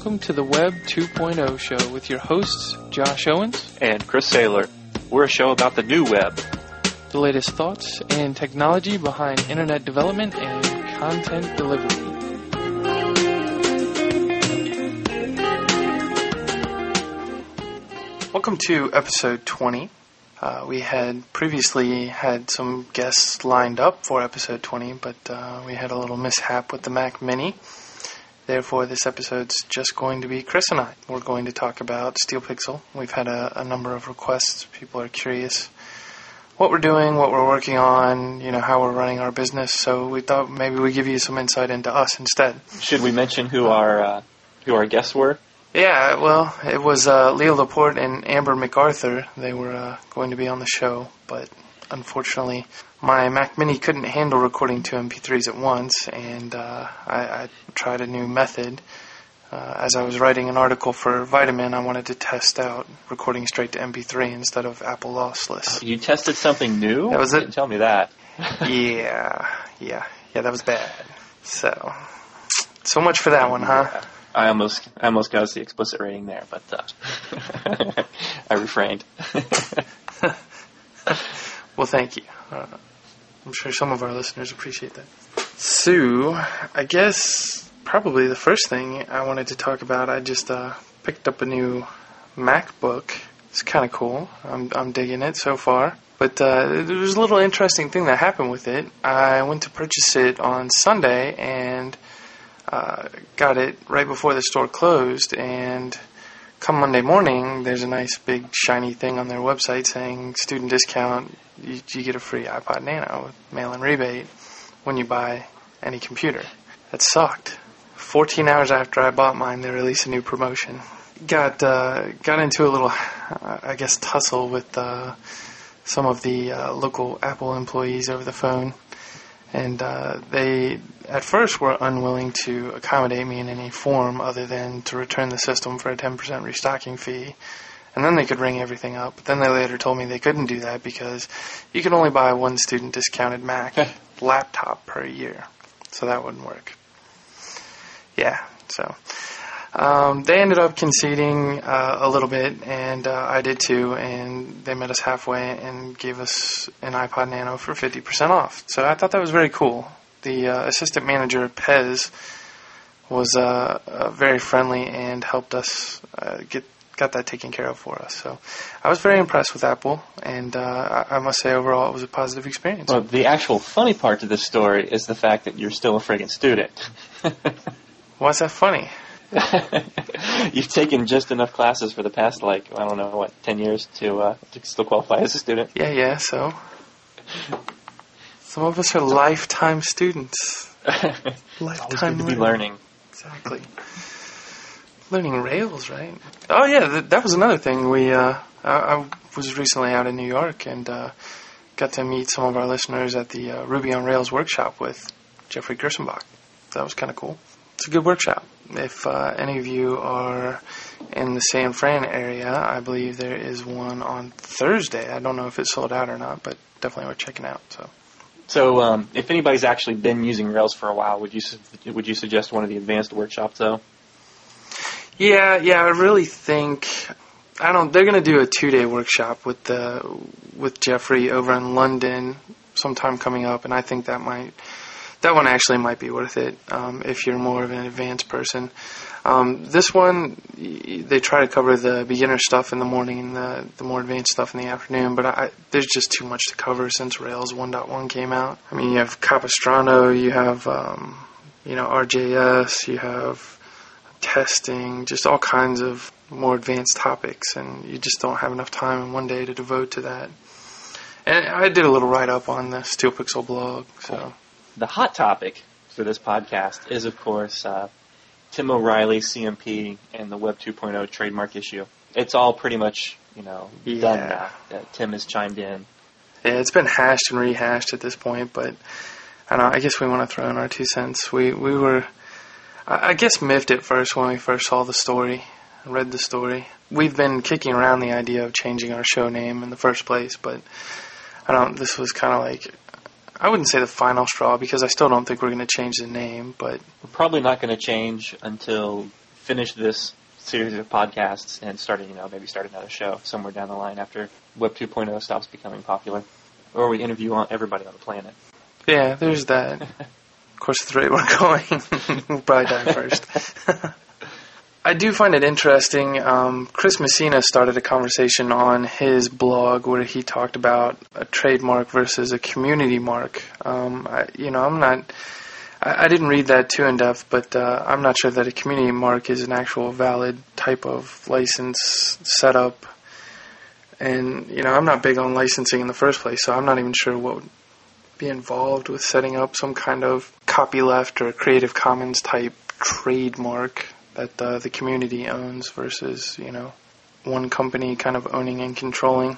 welcome to the Web 2.0 show with your hosts, Josh Owens, and Chris Saylor. We're a show about the new web, the latest thoughts and technology behind internet development and content delivery. Welcome to episode 20. Uh, we had previously had some guests lined up for episode 20, but uh, we had a little mishap with the Mac Mini. Therefore, this episode's just going to be Chris and I. We're going to talk about SteelPixel. We've had a, a number of requests. People are curious what we're doing, what we're working on, you know, how we're running our business. So we thought maybe we give you some insight into us instead. Should we mention who our uh, who our guests were? Yeah, well, it was uh, Leo Laporte and Amber MacArthur. They were uh, going to be on the show, but unfortunately, my Mac Mini couldn't handle recording two MP3s at once, and uh, I, I, tried a new method. Uh, as I was writing an article for Vitamin, I wanted to test out recording straight to MP3 instead of Apple lossless. You tested something new? That was it. Tell me that. yeah, yeah, yeah. That was bad. So, so much for that one, huh? I almost, I almost got us the explicit rating there, but uh, I refrained. well, thank you. Uh, I'm sure some of our listeners appreciate that. So, I guess probably the first thing I wanted to talk about, I just uh, picked up a new MacBook. It's kind of cool. I'm, I'm digging it so far. But uh, there was a little interesting thing that happened with it. I went to purchase it on Sunday and uh, got it right before the store closed. And come Monday morning, there's a nice big shiny thing on their website saying student discount you, you get a free iPod Nano with mail-in rebate when you buy any computer. That sucked. 14 hours after I bought mine, they released a new promotion. Got uh, got into a little, I guess, tussle with uh, some of the uh, local Apple employees over the phone, and uh, they at first were unwilling to accommodate me in any form other than to return the system for a 10% restocking fee and then they could ring everything up. But then they later told me they couldn't do that because you can only buy one student discounted Mac laptop per year, so that wouldn't work. Yeah, so um, they ended up conceding uh, a little bit, and uh, I did too. And they met us halfway and gave us an iPod Nano for 50% off. So I thought that was very cool. The uh, assistant manager, Pez, was uh, uh, very friendly and helped us uh, get got that taken care of for us. So I was very impressed with Apple, and uh, I, I, must say overall it was a positive experience. Well, the actual funny part to this story is the fact that you're still a friggin' student. Why's that funny? You've taken just enough classes for the past, like I don't know, what, ten years to uh, to still qualify as a student. Yeah, yeah. So some of us are lifetime students. lifetime to be learning. Exactly learning Rails, right? Oh yeah, th- that was another thing. We uh, I, I, was recently out in New York and uh, got to meet some of our listeners at the uh, Ruby on Rails workshop with Geoffrey Grosenbach. That was kind of cool. It's a good workshop. If uh, any of you are in the San Fran area, I believe there is one on Thursday. I don't know if it's sold out or not, but definitely worth checking out. So. So, um, if anybody's actually been using Rails for a while, would you su- would you suggest one of the advanced workshops though? Yeah, yeah, I really think I don't. They're going to do a two-day workshop with the with Jeffrey over in London sometime coming up, and I think that might that one actually might be worth it um, if you're more of an advanced person. Um, this one, they try to cover the beginner stuff in the morning and the, the more advanced stuff in the afternoon, but I, there's just too much to cover since Rails 1.1 came out. I mean, you have Capistrano, you have, um, you know, RJS, you have testing, just all kinds of more advanced topics, and you just don't have enough time in one day to devote to that. And I did a little write up on the SteelPixel blog. So the hot topic for this podcast is, of course, uh, Tim O'Reilly, CMP, and the Web 2.0 trademark issue. It's all pretty much you know yeah. done now. That Tim has chimed in. Yeah, it's been hashed and rehashed at this point, but I don't know. I guess we want to throw in our two cents. We we were I guess miffed at first when we first saw the story, read the story. We've been kicking around the idea of changing our show name in the first place, but I don't. This was kind of like I wouldn't say the final straw because I still don't think we're going to change the name, but we're probably not going to change until finish this series of podcasts and start, you know, maybe start another show somewhere down the line after Web 2.0 stops becoming popular, or we interview on everybody on the planet. Yeah, there's that. of course, the rate we're going, we'll probably die first. I do find it interesting. Um, Chris Messina started a conversation on his blog where he talked about a trademark versus a community mark. Um, I, you know, I'm not. I, I didn't read that too in depth, but uh, I'm not sure that a community mark is an actual valid type of license setup. And you know, I'm not big on licensing in the first place, so I'm not even sure what would be involved with setting up some kind of copyleft or Creative Commons type trademark that uh, the community owns versus you know one company kind of owning and controlling.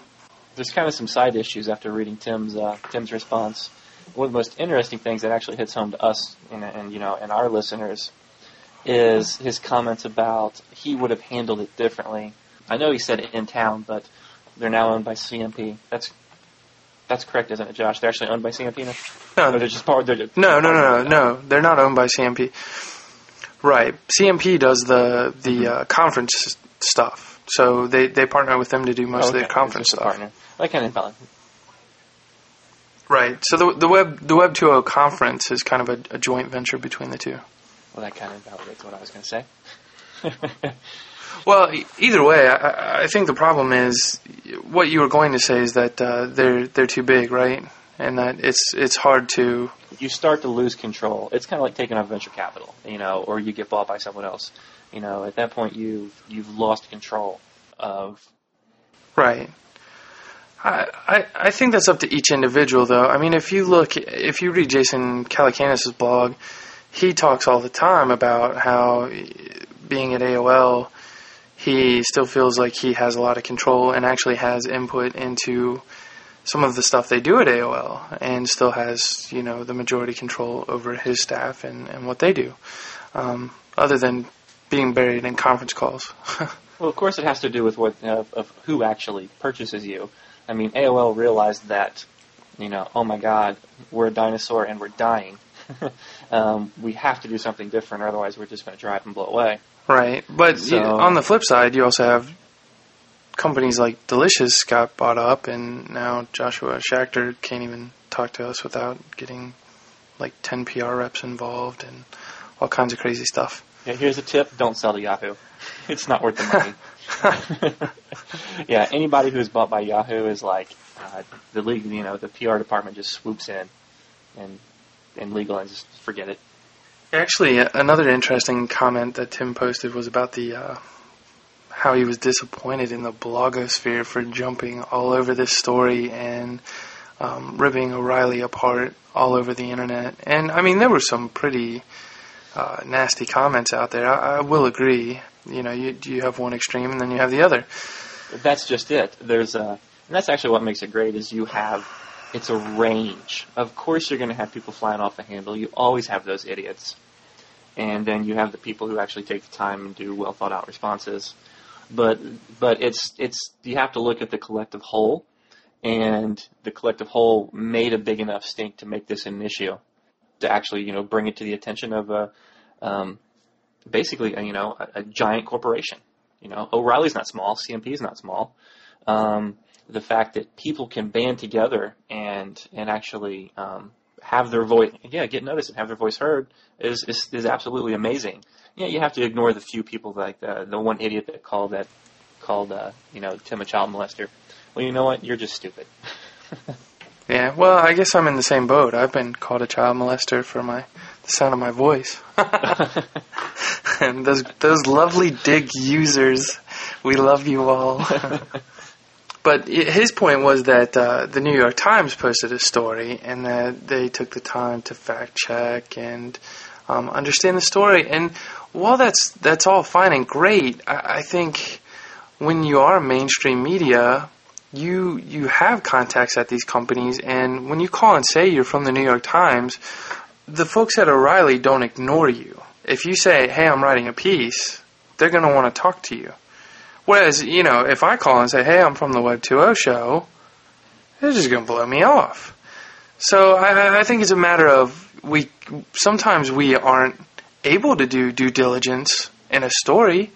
There's kind of some side issues after reading Tim's uh, Tim's response. One of the most interesting things that actually hits home to us and, and you know and our listeners is his comments about he would have handled it differently. I know he said it in town, but they're now owned by CMP. That's that's correct, isn't it, Josh? They're actually owned by CMP now. No, they're just part. They're just no, no, no, no, no. They're not owned by CMP. Right. CMP does the the mm-hmm. uh, conference stuff, so they they partner with them to do most oh, okay. of their conference stuff. Partner. That kind of valid. Right. So the the web the Web 2.0 conference is kind of a, a joint venture between the two. Well, that kind of validates what I was going to say. well, either way, I, I, think the problem is what you were going to say is that uh, they're they're too big, right? and that it's it's hard to. You start to lose control. It's kind of like taking on venture capital, you know, or you get bought by someone else. You know, at that point, you've you've lost control of. Right. I, I I think that's up to each individual, though. I mean, if you look, if you read Jason Calacanis' blog, he talks all the time about how being at AOL, he still feels like he has a lot of control and actually has input into some of the stuff they do at AOL and still has, you know, the majority control over his staff and, and what they do, um, other than being buried in conference calls. well, of course, it has to do with what uh, of who actually purchases you. I mean, AOL realized that, you know, oh my God, we're a dinosaur and we're dying. um, we have to do something different, or otherwise we're just going to drive and blow away. Right, but so, you, on the flip side, you also have companies like Delicious got bought up, and now Joshua Schachter can't even talk to us without getting like 10 PR reps involved and all kinds of crazy stuff. Yeah, here's a tip: don't sell to Yahoo. It's not worth the money. yeah, anybody who's bought by Yahoo is like uh, the league. You know, the PR department just swoops in and and legal and just forget it. Actually, another interesting comment that Tim posted was about the uh, how he was disappointed in the blogosphere for jumping all over this story and um, ripping O'Reilly apart all over the internet. And I mean, there were some pretty uh, nasty comments out there. I, I will agree. You know, you you have one extreme and then you have the other. That's just it. There's a, and that's actually what makes it great is you have it's a range. Of course, you're going to have people flying off the handle. You always have those idiots, and then you have the people who actually take the time and do well thought out responses but but it's it's you have to look at the collective whole, and the collective whole made a big enough stink to make this an issue, to actually you know bring it to the attention of a um, basically a, you know a, a, giant corporation. You know O'Reilly's not small, CMP is not small. Um, the fact that people can band together and and actually um, have their voice, yeah, get noticed and have their voice heard is is, is absolutely amazing yeah, you have to ignore the few people like the the one idiot that called that called uh, you know Tim a child molester. Well, you know what? You're just stupid. yeah, well, I guess I'm in the same boat. I've been called a child molester for my the sound of my voice. and those those lovely Digg users, we love you all. but his point was that uh, the New York Times posted a story, and that they took the time to fact check and um, understand the story. And while that's that's all fine and great, I, I think when you are mainstream media, you you have contacts at these companies, and when you call and say you're from the New York Times, the folks at O'Reilly don't ignore you. If you say, "Hey, I'm writing a piece," they're going to want to talk to you. Whereas, you know, if I call and say, "Hey, I'm from the Web 2.0 show," they're just going to blow me off. So I, I think it's a matter of we sometimes we aren't able to do due diligence in a story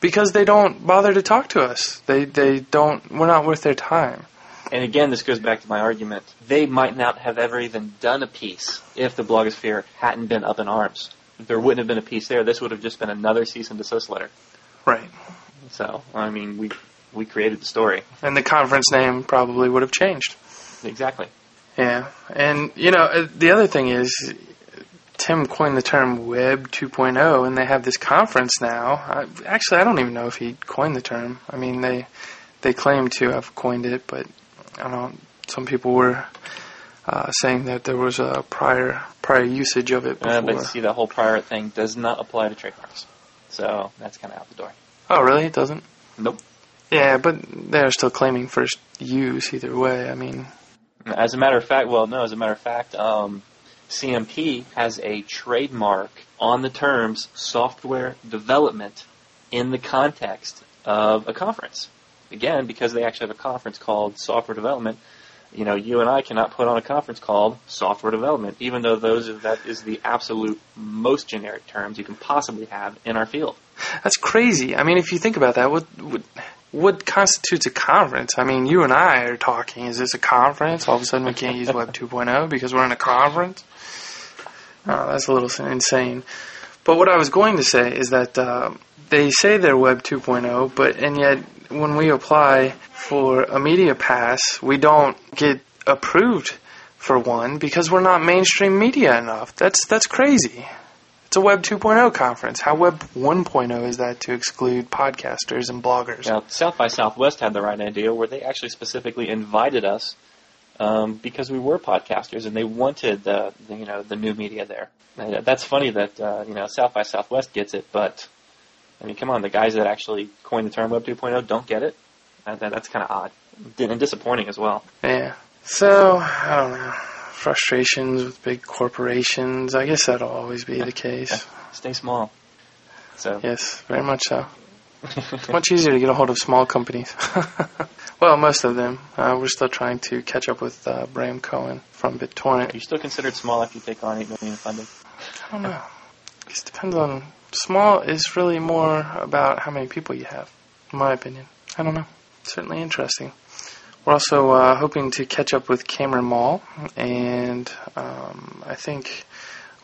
because they don't bother to talk to us. They they don't. We're not worth their time. And again, this goes back to my argument. They might not have ever even done a piece if the blogosphere hadn't been up in arms. There wouldn't have been a piece there, this would have just been another cease and desist letter. Right. So, I mean, we we created the story. And the conference name probably would have changed. Exactly. Yeah. And, you know, uh, the other thing is, Tim coined the term Web 2.0, and they have this conference now. I, actually, I don't even know if he coined the term. I mean, they they claim to have coined it, but I don't know. Some people were uh, saying that there was a prior prior usage of it before. Uh, but see, the whole prior thing does not apply to trademarks. So that's kind of out the door. Oh, really? It doesn't? Nope. Yeah, but they're still claiming first use either way. I mean, as a matter of fact, well, no, as a matter of fact, um, CMP has a trademark on the terms software development in the context of a conference. Again, because they actually have a conference called software development, you know, you and I cannot put on a conference called software development, even though those are, that is the absolute most generic terms you can possibly have in our field. That's crazy. I mean, if you think about that, what what, what constitutes a conference? I mean, you and I are talking. Is this a conference? All of a sudden, we can't use Web 2.0 because we're in a conference. Oh, that's a little insane. But what I was going to say is that uh, they say they're Web 2.0, but and yet when we apply for a media pass, we don't get approved for one because we're not mainstream media enough. That's that's crazy. It's a Web 2.0 conference. How Web 1.0 is that to exclude podcasters and bloggers? Now, South by Southwest had the right idea where they actually specifically invited us um, because we were podcasters and they wanted the, the you know the new media there. And that's funny that uh, you know South by Southwest gets it, but I mean, come on, the guys that actually coined the term Web 2.0 don't get it. That, that, that's kind of odd and disappointing as well. Yeah. So I don't know. Frustrations with big corporations. I guess that'll always be the case. Stay small. So yes, very much so. it's much easier to get a hold of small companies. well, most of them. Uh, we're still trying to catch up with uh, Bram Cohen from BitTorrent. Are you still considered small after you take on eight million funding? I don't know. It depends on small is really more about how many people you have, in my opinion. I don't know. Certainly interesting. We're also uh, hoping to catch up with Cameron Mall, and um, I think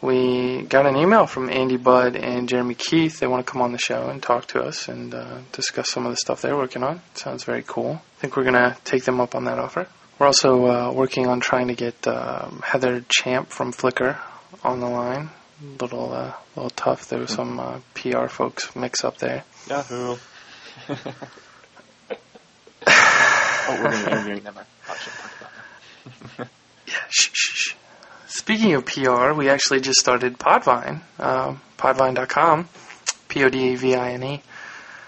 we got an email from Andy Budd and Jeremy Keith. They want to come on the show and talk to us and uh, discuss some of the stuff they're working on. Sounds very cool. I think we're going to take them up on that offer. We're also uh, working on trying to get um, Heather Champ from Flickr on the line. Little, uh, little tough. There was some uh, PR folks mix up there. Yahoo. oh, we're going to be interviewing them. I should talk about that. yeah, shh, shh, shh. Speaking of PR, we actually just started Podvine, um, podvine.com, P-O-D-V-I-N-E.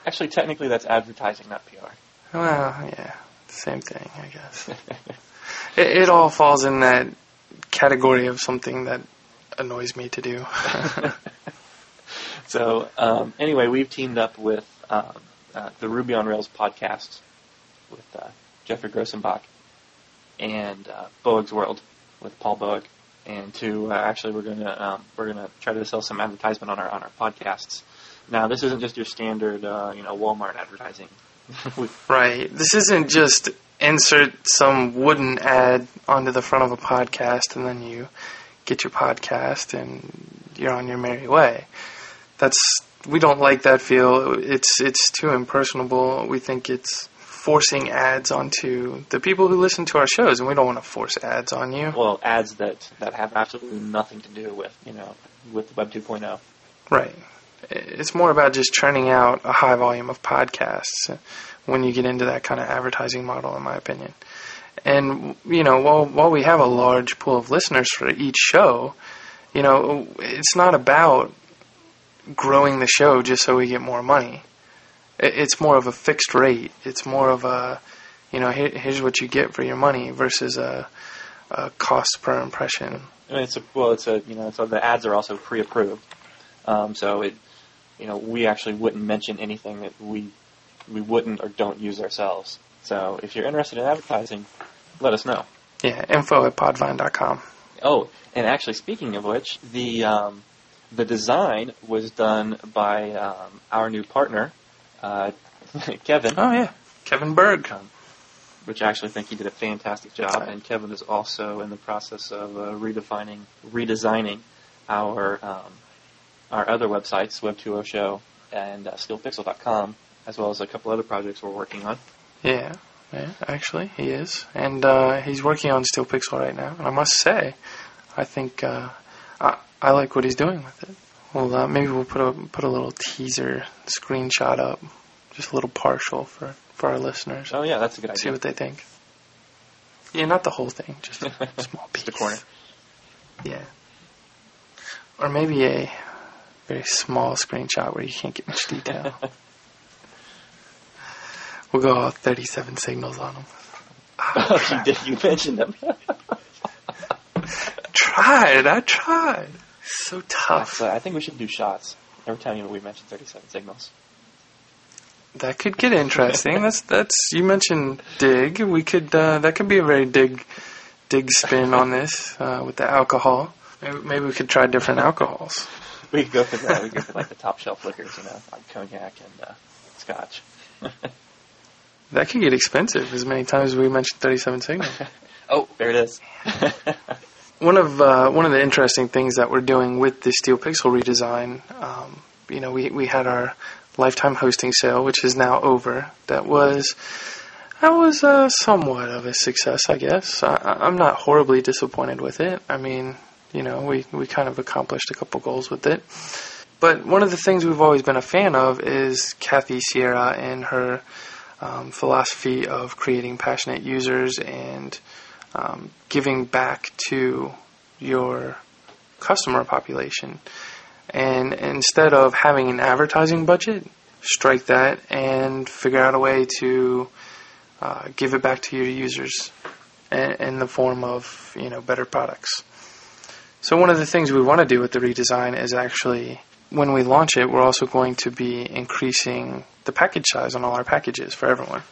Actually, technically, that's advertising, not PR. Well, yeah, same thing, I guess. it, it all falls in that category of something that annoys me to do. so, um, anyway, we've teamed up with um, uh, the Ruby on Rails podcast with uh, Geoffrey Grosenbach and uh, Boag's World with Paul Boag, and to uh, actually we're gonna um, we're gonna try to sell some advertisement on our on our podcasts. Now, this isn't just your standard, uh, you know, Walmart advertising. right. This isn't just insert some wooden ad onto the front of a podcast and then you get your podcast and you're on your merry way. That's we don't like that feel. It's it's too impersonable. We think it's forcing ads onto the people who listen to our shows, and we don't want to force ads on you. Well, ads that that have absolutely nothing to do with you know with Web 2.0. Right. It's more about just churning out a high volume of podcasts when you get into that kind of advertising model, in my opinion. And you know, while while we have a large pool of listeners for each show, you know, it's not about growing the show just so we get more money. It's more of a fixed rate. It's more of a, you know, here, here's what you get for your money versus a, a cost per impression. I mean, it's a well, it's a you know, so the ads are also pre-approved, um, so it, you know, we actually wouldn't mention anything that we we wouldn't or don't use ourselves. So if you're interested in advertising, let us know. Yeah, info at podvine.com. Oh, and actually, speaking of which, the um, the design was done by um, our new partner, uh, Kevin. Oh yeah, Kevin Berg. Um, which I actually think he did a fantastic job. And Kevin is also in the process of uh, redefining, redesigning our um, our other websites, Web2O Show and uh, SteelPixel.com, as well as a couple other projects we're working on. Yeah, yeah, actually, he is, and uh, he's working on Steel Pixel right now. And I must say, I think uh, I I like what he's doing with it. Well, uh, maybe we'll put a put a little teaser screenshot up, just a little partial for for our listeners. Oh yeah, that's a good idea. See what they think. Yeah, not the whole thing, just a small piece. the corner. Yeah. Or maybe a very small screenshot where you can't get much detail. we'll go all 37 signals on them. Oh, you did. You mentioned them. tried. I tried. So tough. I think we should do shots every time we mention 37 signals. That could get interesting. that's that's you mentioned Digg. We could uh, that could be a very dig dig spin on this uh, with the alcohol. Maybe, maybe, we could try different alcohols. We could go for that. We could go for like the top shelf liquors, you know, like cognac and uh, scotch. that could get expensive. As many times as we mentioned thirty-seven signals. oh, there it is. One of uh, one of the interesting things that we're doing with the Steel Pixel redesign, um, you know, we we had our lifetime hosting sale, which is now over. That was that was uh, somewhat of a success, I guess. I, I'm not horribly disappointed with it. I mean, you know, we we kind of accomplished a couple goals with it. But one of the things we've always been a fan of is Kathy Sierra and her um, philosophy of creating passionate users and um, giving back to your customer population. And instead of having an advertising budget, strike that and figure out a way to uh, give it back to your users in, in the form of you know better products. So one of the things we want to do with the redesign is actually when we launch it, we're also going to be increasing the package size on all our packages for everyone.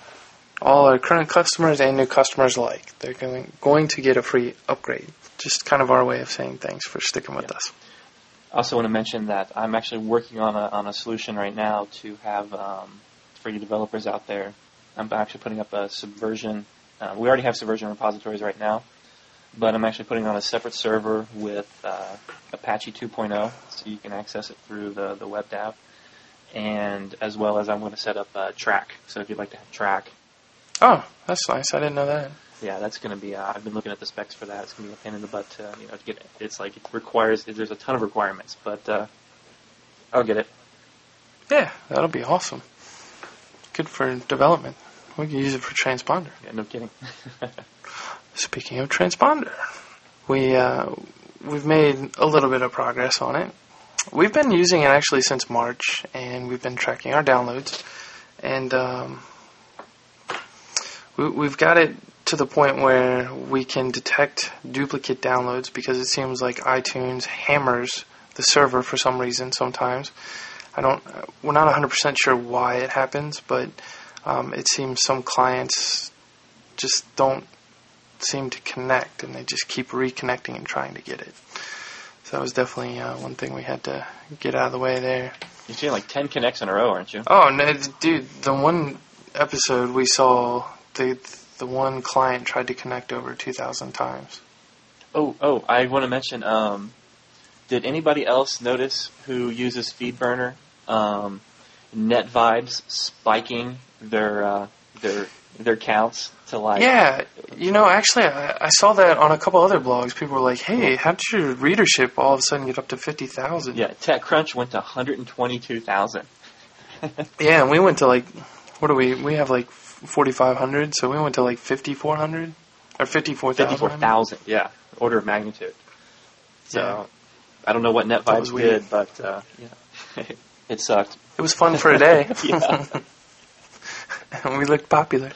All our current customers and new customers alike. They're going, going to get a free upgrade. Just kind of our way of saying thanks for sticking with yeah. us. I also want to mention that I'm actually working on a on a solution right now to have um, for you developers out there. I'm actually putting up a Subversion. Uh, we already have Subversion repositories right now, but I'm actually putting on a separate server with uh, Apache 2.0, so you can access it through the the WebDAV, and as well as I'm going to set up a Trac. So if you'd like to have Trac. Oh, that's nice. I didn't know that yeah, that's going to be. Uh, I've been looking at the specs for that. It's going to be a pain in the butt to you know to get. It. It's like it requires. There's a ton of requirements, but uh, I'll get it. Yeah, that'll be awesome. Good for development. We can use it for transponder. Yeah, no kidding. Speaking of transponder, we uh, we've made a little bit of progress on it. We've been using it actually since March, and we've been tracking our downloads, and um, we've got it to the point where we can detect duplicate downloads because it seems like iTunes hammers the server for some reason sometimes. I don't, we're not 100% sure why it happens, but um, it seems some clients just don't seem to connect and they just keep reconnecting and trying to get it. So that was definitely uh, one thing we had to get out of the way there. You're seeing like 10 connects in a row, aren't you? Oh, no, dude, the one episode we saw, the the one client tried to connect over 2,000 times. Oh, oh, I want to mention. Um, did anybody else notice who uses FeedBurner? Um, NetVibes spiking their uh, their their counts to like. Yeah, you know, actually, I, I, saw that on a couple other blogs. People were like, "Hey, how did your readership all of a sudden get up to fifty thousand? Yeah, TechCrunch went to one hundred and twenty-two thousand. yeah, and we went to like, what do we? We have like 4,500, so we went to like 5,400 or 54,000. 54,000, yeah, order of magnitude. So yeah. I don't know what NetVibes did, but uh, yeah, it sucked. It was fun for a day. and we looked popular.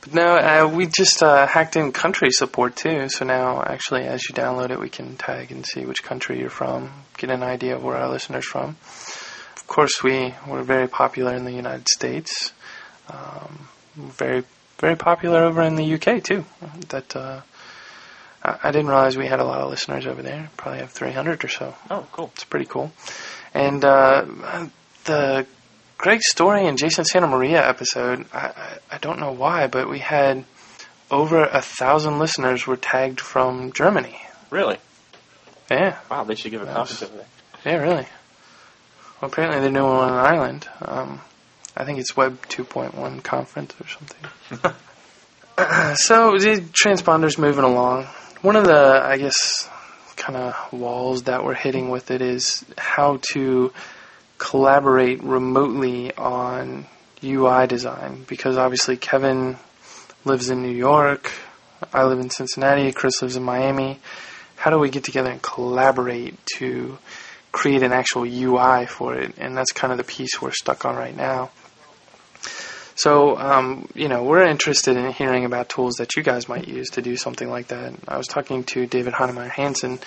But now uh, we just uh, hacked in country support too. So now, actually, as you download it, we can tag and see which country you're from, get an idea of where our listeners from. Of course, we were very popular in the United States. Um, very very popular over in the UK too. That uh, I, I didn't realize we had a lot of listeners over there. Probably have 300 or so. Oh, cool. It's pretty cool. And uh, the Greg Storey and Jason Santa Maria episode, I, I, I don't know why, but we had over a thousand listeners were tagged from Germany. Really? Yeah. Wow, they should give a conference over there. Yeah, really. Well, apparently they're doing one on an island. Um, I think it's Web 2.1 conference or something. so the transponder's moving along. One of the, I guess, kind of walls that we're hitting with it is how to collaborate remotely on UI design because obviously Kevin lives in New York, I live in Cincinnati, Chris lives in Miami. How do we get together and collaborate to create an actual UI for it? And that's kind of the piece we're stuck on right now. So, um, you know, we're interested in hearing about tools that you guys might use to do something like that. I was talking to David Heinemeier Hansson,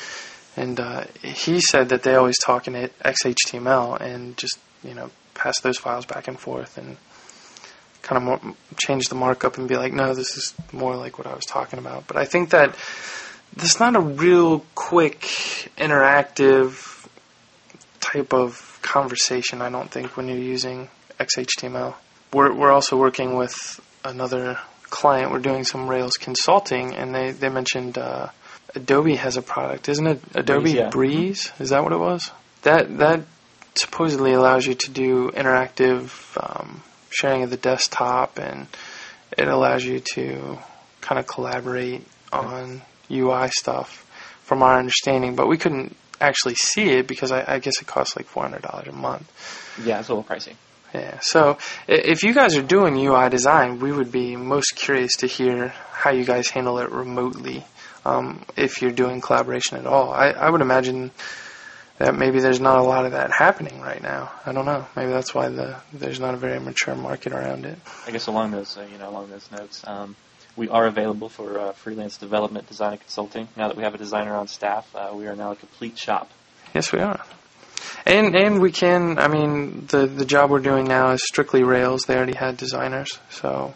and uh, he said that they always talk in XHTML and just, you know, pass those files back and forth and kind of more, change the markup and be like, no, this is more like what I was talking about. But I think that there's not a real quick, interactive type of conversation, I don't think, when you're using XHTML. We're, we're also working with another client. We're doing some Rails consulting, and they, they mentioned uh, Adobe has a product, isn't it? Adobe Breeze, yeah. Breeze? Is that what it was? That that supposedly allows you to do interactive um, sharing of the desktop, and it allows you to kind of collaborate on UI stuff, from our understanding. But we couldn't actually see it because I, I guess it costs like four hundred dollars a month. Yeah, it's a little pricey. Yeah. So if you guys are doing UI design, we would be most curious to hear how you guys handle it remotely. Um, if you're doing collaboration at all, I, I would imagine that maybe there's not a lot of that happening right now. I don't know. Maybe that's why the there's not a very mature market around it. I guess along those, uh, you know, along those notes, um, we are available for uh, freelance development, design, and consulting. Now that we have a designer on staff, uh, we are now a complete shop. Yes, we are. And and we can. I mean, the the job we're doing now is strictly Rails. They already had designers, so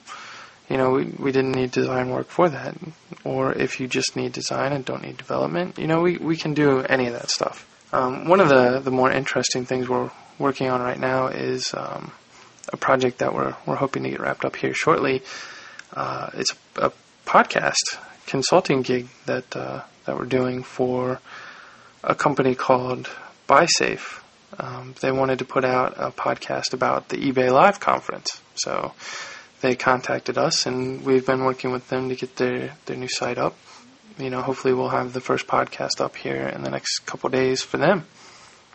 you know we we didn't need design work for that. Or if you just need design and don't need development, you know we we can do any of that stuff. Um, one of the the more interesting things we're working on right now is um, a project that we're we're hoping to get wrapped up here shortly. Uh, it's a, podcast consulting gig that uh, that we're doing for a company called BuySafe. Um, they wanted to put out a podcast about the eBay Live conference, so they contacted us, and we've been working with them to get their their new site up. You know, hopefully we'll have the first podcast up here in the next couple days for them.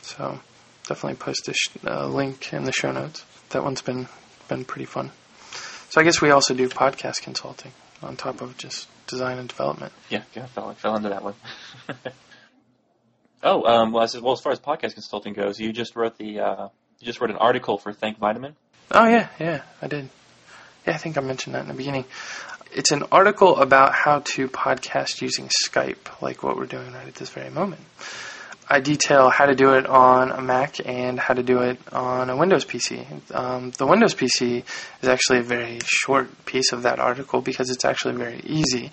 So definitely post a sh- uh, link in the show notes. That one's been been pretty fun. So I guess we also do podcast consulting on top of just design and development. Yeah, yeah, fell fell into that one. oh, um, well, as, well, as far as podcast consulting goes, you just wrote the uh, you just wrote an article for Think Vitamin. Oh yeah, yeah, I did. Yeah, I think I mentioned that in the beginning. It's an article about how to podcast using Skype, like what we're doing right at this very moment. I detail how to do it on a Mac and how to do it on a Windows PC. Um, the Windows PC is actually a very short piece of that article because it's actually very easy.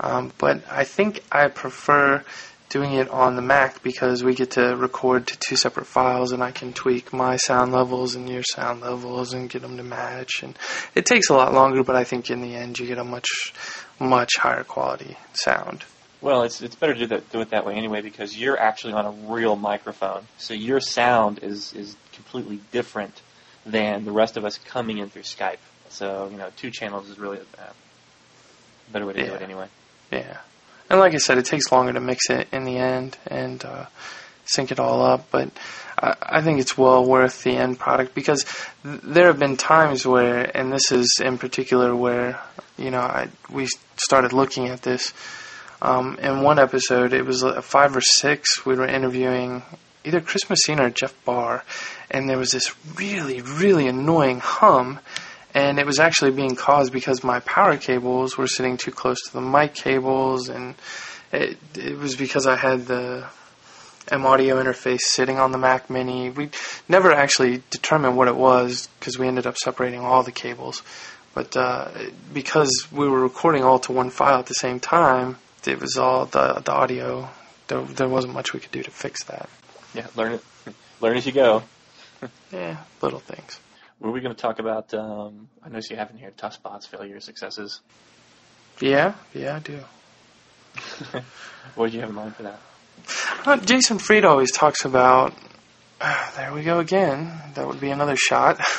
Um, but I think I prefer doing it on the Mac because we get to record to two separate files and I can tweak my sound levels and your sound levels and get them to match. And it takes a lot longer, but I think in the end you get a much, much higher quality sound. Well, it's it's better to do that do it that way anyway because you're actually on a real microphone, so your sound is is completely different than the rest of us coming in through Skype. So you know, two channels is really a better way to do it anyway. Yeah. And like I said, it takes longer to mix it in the end and uh, sync it all up, but I, I think it's well worth the end product because th- there have been times where, and this is in particular where, you know, I, we started looking at this. Um, in one episode, it was uh, five or six, we were interviewing either Chris Messina or Jeff Barr, and there was this really, really annoying hum and it was actually being caused because my power cables were sitting too close to the mic cables, and it, it was because I had the M audio interface sitting on the Mac Mini. We never actually determined what it was because we ended up separating all the cables. But uh, because we were recording all to one file at the same time, it was all the the audio. There, there wasn't much we could do to fix that. Yeah, learn it. Learn as you go. yeah, little things. Were we going to talk about? Um, I notice you have in here tough spots, failures, successes. Yeah, yeah, I do. what did you have in mind for that? Uh, Jason Fried always talks about. Uh, there we go again. That would be another shot.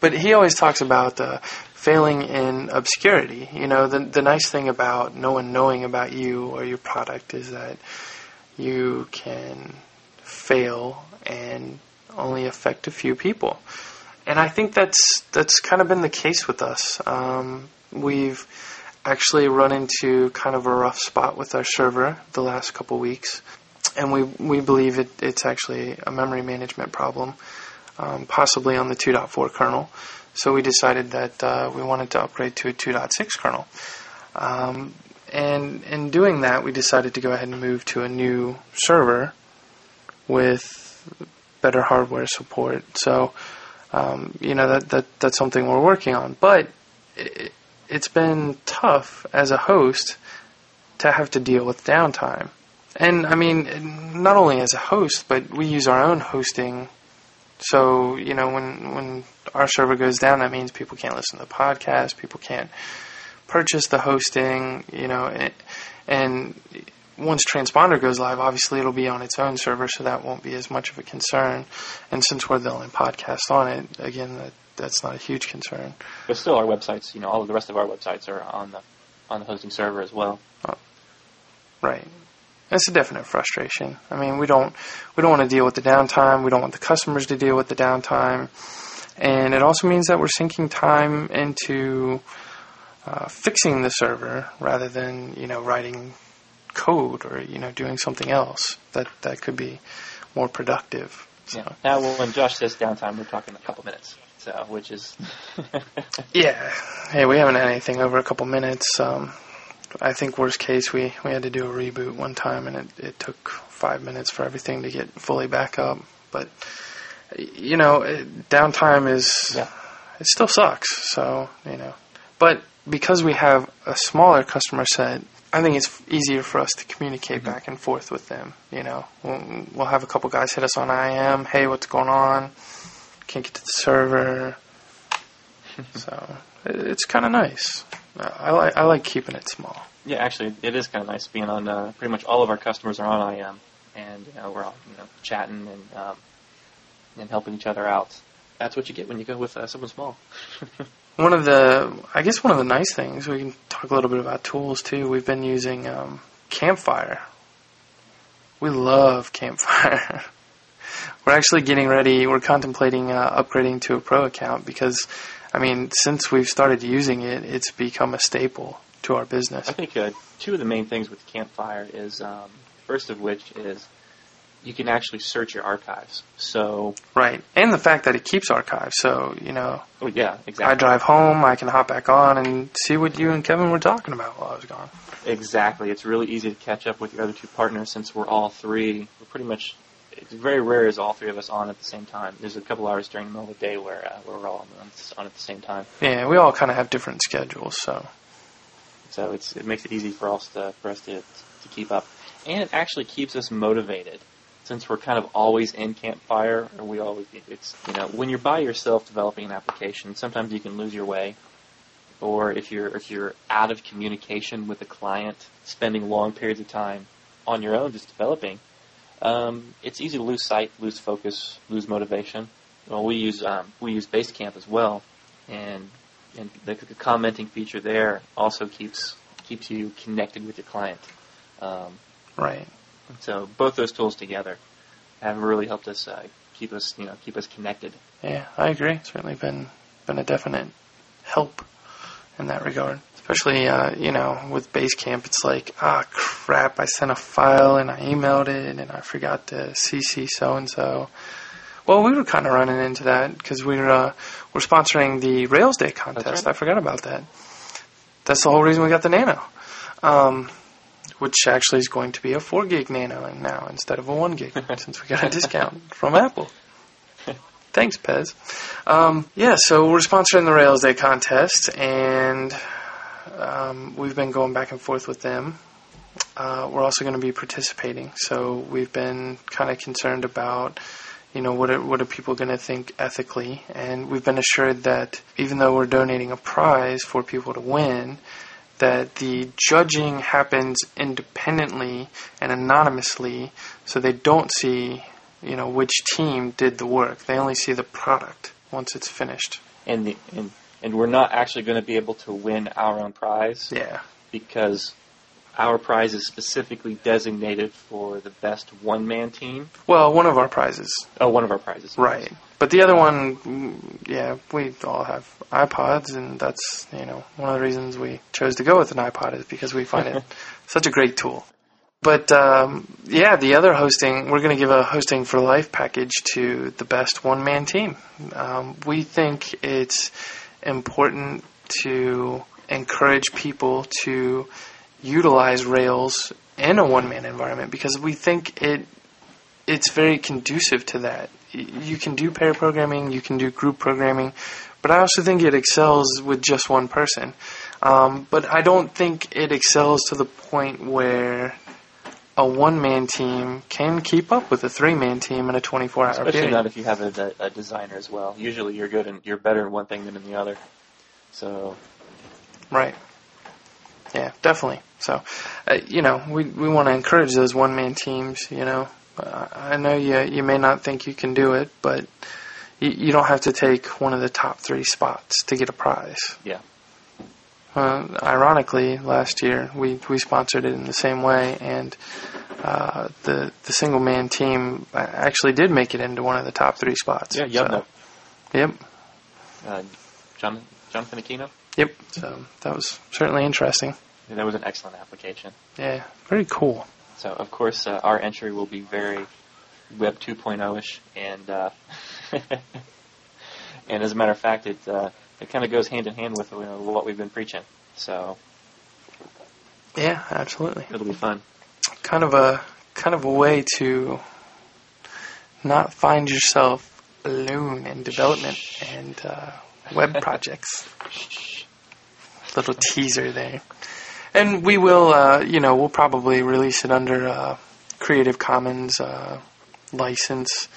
but he always talks about uh, failing in obscurity. You know, the the nice thing about no one knowing about you or your product is that you can fail and only affect a few people. And I think that's that's kind of been the case with us. Um, we've actually run into kind of a rough spot with our server the last couple weeks, and we we believe it, it's actually a memory management problem, um, possibly on the 2.4 kernel. So we decided that uh, we wanted to upgrade to a 2.6 kernel. Um, and in doing that, we decided to go ahead and move to a new server with better hardware support. So, um, you know, that, that that's something we're working on. But it, it's been tough as a host to have to deal with downtime. And I mean, not only as a host, but we use our own hosting. So, you know, when when our server goes down, that means people can't listen to the podcast, people can't purchase the hosting, you know, and, and once transponder goes live, obviously it'll be on its own server, so that won't be as much of a concern. And since we're the only podcast on it, again, that that's not a huge concern. But still, our websites, you know, all of the rest of our websites are on the on the hosting server as well. Oh, right. It's a definite frustration. I mean, we don't we don't want to deal with the downtime. We don't want the customers to deal with the downtime, and it also means that we're sinking time into uh, fixing the server rather than you know writing code or you know doing something else that that could be more productive. So. Yeah. Now, when Josh says downtime, we're talking a couple minutes so which is yeah. Hey, we haven't had anything over a couple minutes. Um, I think worst case we we had to do a reboot one time, and it it took five minutes for everything to get fully back up. But you know, it, downtime is yeah. it still sucks. So you know, but because we have a smaller customer set, I think it's easier for us to communicate mm-hmm. back and forth with them. You know, we'll, we'll have a couple guys hit us on IM. Hey, what's going on? can't get to the server. so it's kind of nice. I like I like keeping it small. Yeah, actually, it is kind of nice being on. Uh, pretty much all of our customers are on IM, and you know, we're all you know chatting and um, and helping each other out. That's what you get when you go with uh, someone small. one of the, I guess, one of the nice things we can talk a little bit about tools too. We've been using um, Campfire. We love Campfire. we're actually getting ready. We're contemplating uh, upgrading to a pro account because, I mean, since we've started using it, it's become a staple to our business. I think uh, two of the main things with Campfire is, um, first of which is you can actually search your archives. So right, and the fact that it keeps archives. So you know. Oh yeah, exactly. I drive home, I can hop back on and see what you and Kevin were talking about while I was gone. Exactly. It's really easy to catch up with your other two partners since we're all three. We're pretty much it's very rare as all three of us on at the same time. There's a couple hours during the middle of the day where, uh, we're all on, on at the same time. Yeah, we all kind of have different schedules, so so it's it makes it easy for us to for us to to keep up, and it actually keeps us motivated since we're kind of always in campfire. Or we always it's you know when you're by yourself developing an application, sometimes you can lose your way, or if you're if you're out of communication with a client, spending long periods of time on your own just developing um, it's easy to lose sight, lose focus, lose motivation. Well, we use um, we use Basecamp as well, and and the, the, commenting feature there also keeps keeps you connected with your client. Um, right. So both those tools together have really helped us uh, keep us you know keep us connected. Yeah, I agree. Certainly been been a definite help in that regard especially uh, you know with Basecamp, it's like ah crap, I sent a file and I emailed it and I forgot to CC so and so. Well, we were kind of running into that because we are uh, we're sponsoring the Rails Day contest. Right. I forgot about that. That's the whole reason we got the Nano, um, which actually is going to be a four gig Nano now instead of a one gig since we got a discount from Apple. Thanks, Pez. Um, yeah, so we're sponsoring the Rails Day contest, and Um, we've been going back and forth with them. Uh, we're also going to be participating, so we've been kind of concerned about, you know, what are, what are people going to think ethically, and we've been assured that even though we're donating a prize for people to win, that the judging happens independently and anonymously, so they don't see, you know, which team did the work. They only see the product once it's finished. And the and, and we're not actually going to be able to win our own prize. Yeah. Because our prize is specifically designated for the best one man team. Well, one of our prizes. Oh, one of our prizes. Right. But the other one, yeah, we all have iPods, and that's you know one of the reasons we chose to go with an iPod is because we find it such a great tool. But um, yeah, the other hosting, we're going to give a hosting for life package to the best one man team. Um, we think it's important to encourage people to utilize Rails in a one man environment because we think it it's very conducive to that. You can do pair programming, you can do group programming, but I also think it excels with just one person. Um, but I don't think it excels to the point where a one man team can keep up with a three man team in a 24 hour Especially period. not if you have a, a designer as well. Usually you're good and you're better in one thing than in the other. So. Right. Yeah, definitely. So, uh, you know, we we want to encourage those one man teams. You know, uh, I know you you may not think you can do it, but you, you don't have to take one of the top three spots to get a prize. Yeah. Uh, ironically, last year we we sponsored it in the same way, and uh, the the single man team actually did make it into one of the top three spots. Yeah, YubNub. So, yep. Uh, John Jonathan Aquino. Yep. So that was certainly interesting. Yeah, that was an excellent application. Yeah, very cool. So of course uh, our entry will be very Web 2.0ish, and uh, and as a matter of fact, it uh, it kind of goes hand in hand with you know, what we've been preaching. So Yeah, absolutely. it'll be fun. Kind of a kind of a way to not find yourself alone in development and uh, web projects. Little teaser there. And we will, uh, you know, we'll probably release it under uh, Creative Commons uh, license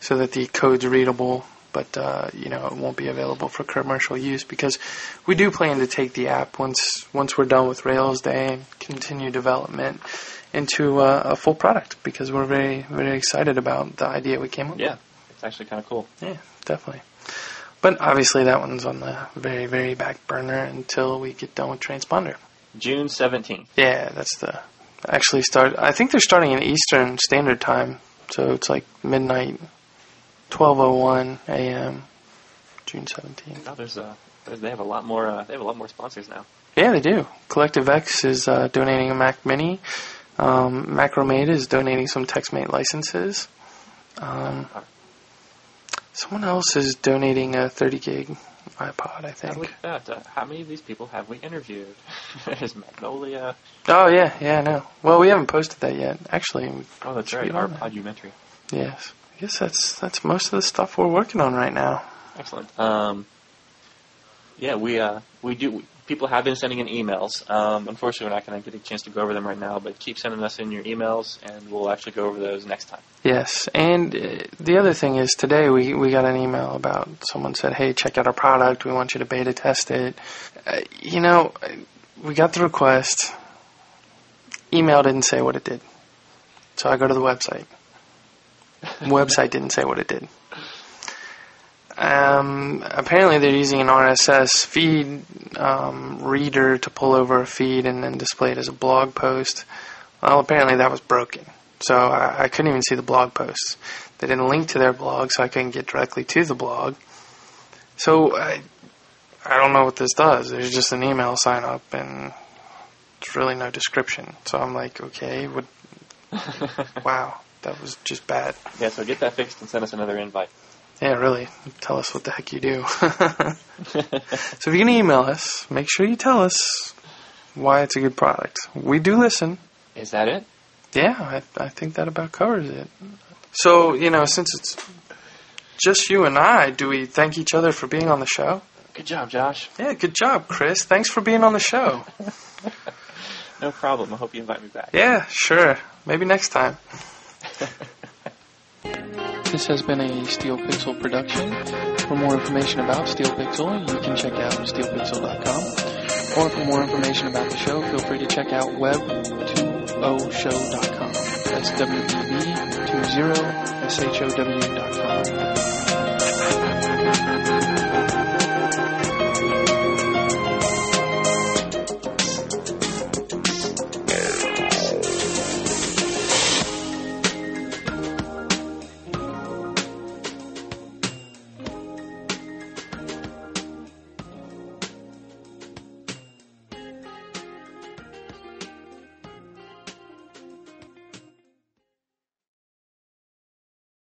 so that the code's readable, but, uh, you know, it won't be available for commercial use because we do plan to take the app once, once we're done with Rails Day and continue development into uh, a full product because we're very, very excited about the idea we came up Yeah, it's actually kind of cool. Yeah, definitely. But obviously that one's on the very, very back burner until we get done with Transponder. June 17th. Yeah, that's the actually start. I think they're starting in Eastern Standard Time, so it's like midnight, twelve oh one a.m. June seventeenth. Oh, there's a there's, they have a lot more uh, they have a lot more sponsors now. Yeah, they do. Collective X is uh, donating a Mac Mini. Um, Macromate is donating some TextMate licenses. Um, someone else is donating a 30 gig iPod, I think. at that. Uh, how many of these people have we interviewed? There's Magnolia. Oh yeah, yeah, I know. Well, we haven't posted that yet. Actually, Oh, that's right. Our podumentary. yes. I guess that's that's most of the stuff we're working on right now. Excellent. Um, yeah, we uh, we do. People have been sending in emails. Um, unfortunately, we're not going to get a chance to go over them right now, but keep sending us in your emails, and we'll actually go over those next time. Yes, and uh, the other thing is today we we got an email about someone said, "Hey, check out our product. We want you to beta test it." Uh, you know, we got the request. Email didn't say what it did, so I go to the website. website didn't say what it did. Um, apparently, they're using an RSS feed um, reader to pull over a feed and then display it as a blog post. Well, apparently that was broken, so I, I couldn't even see the blog posts. They didn't link to their blog, so I couldn't get directly to the blog. So I, I don't know what this does. There's just an email sign up, and it's really no description. So I'm like, okay, what? wow, that was just bad. Yeah, so get that fixed and send us another invite. Yeah, really. Tell us what the heck you do. so if you're going to email us, make sure you tell us why it's a good product. We do listen. Is that it? Yeah, I, I think that about covers it. So, you know, since it's just you and I, do we thank each other for being on the show? Good job, Josh. Yeah, good job, Chris. Thanks for being on the show. no problem. I hope you invite me back. Yeah, sure. Maybe next time. this has been a Steelpixel production. For more information about Steelpixel, you can check out steelpixel.com. Or for more information about the show, feel free to check out web20show.com. That's W-E-B-20-S-H-O-W.com.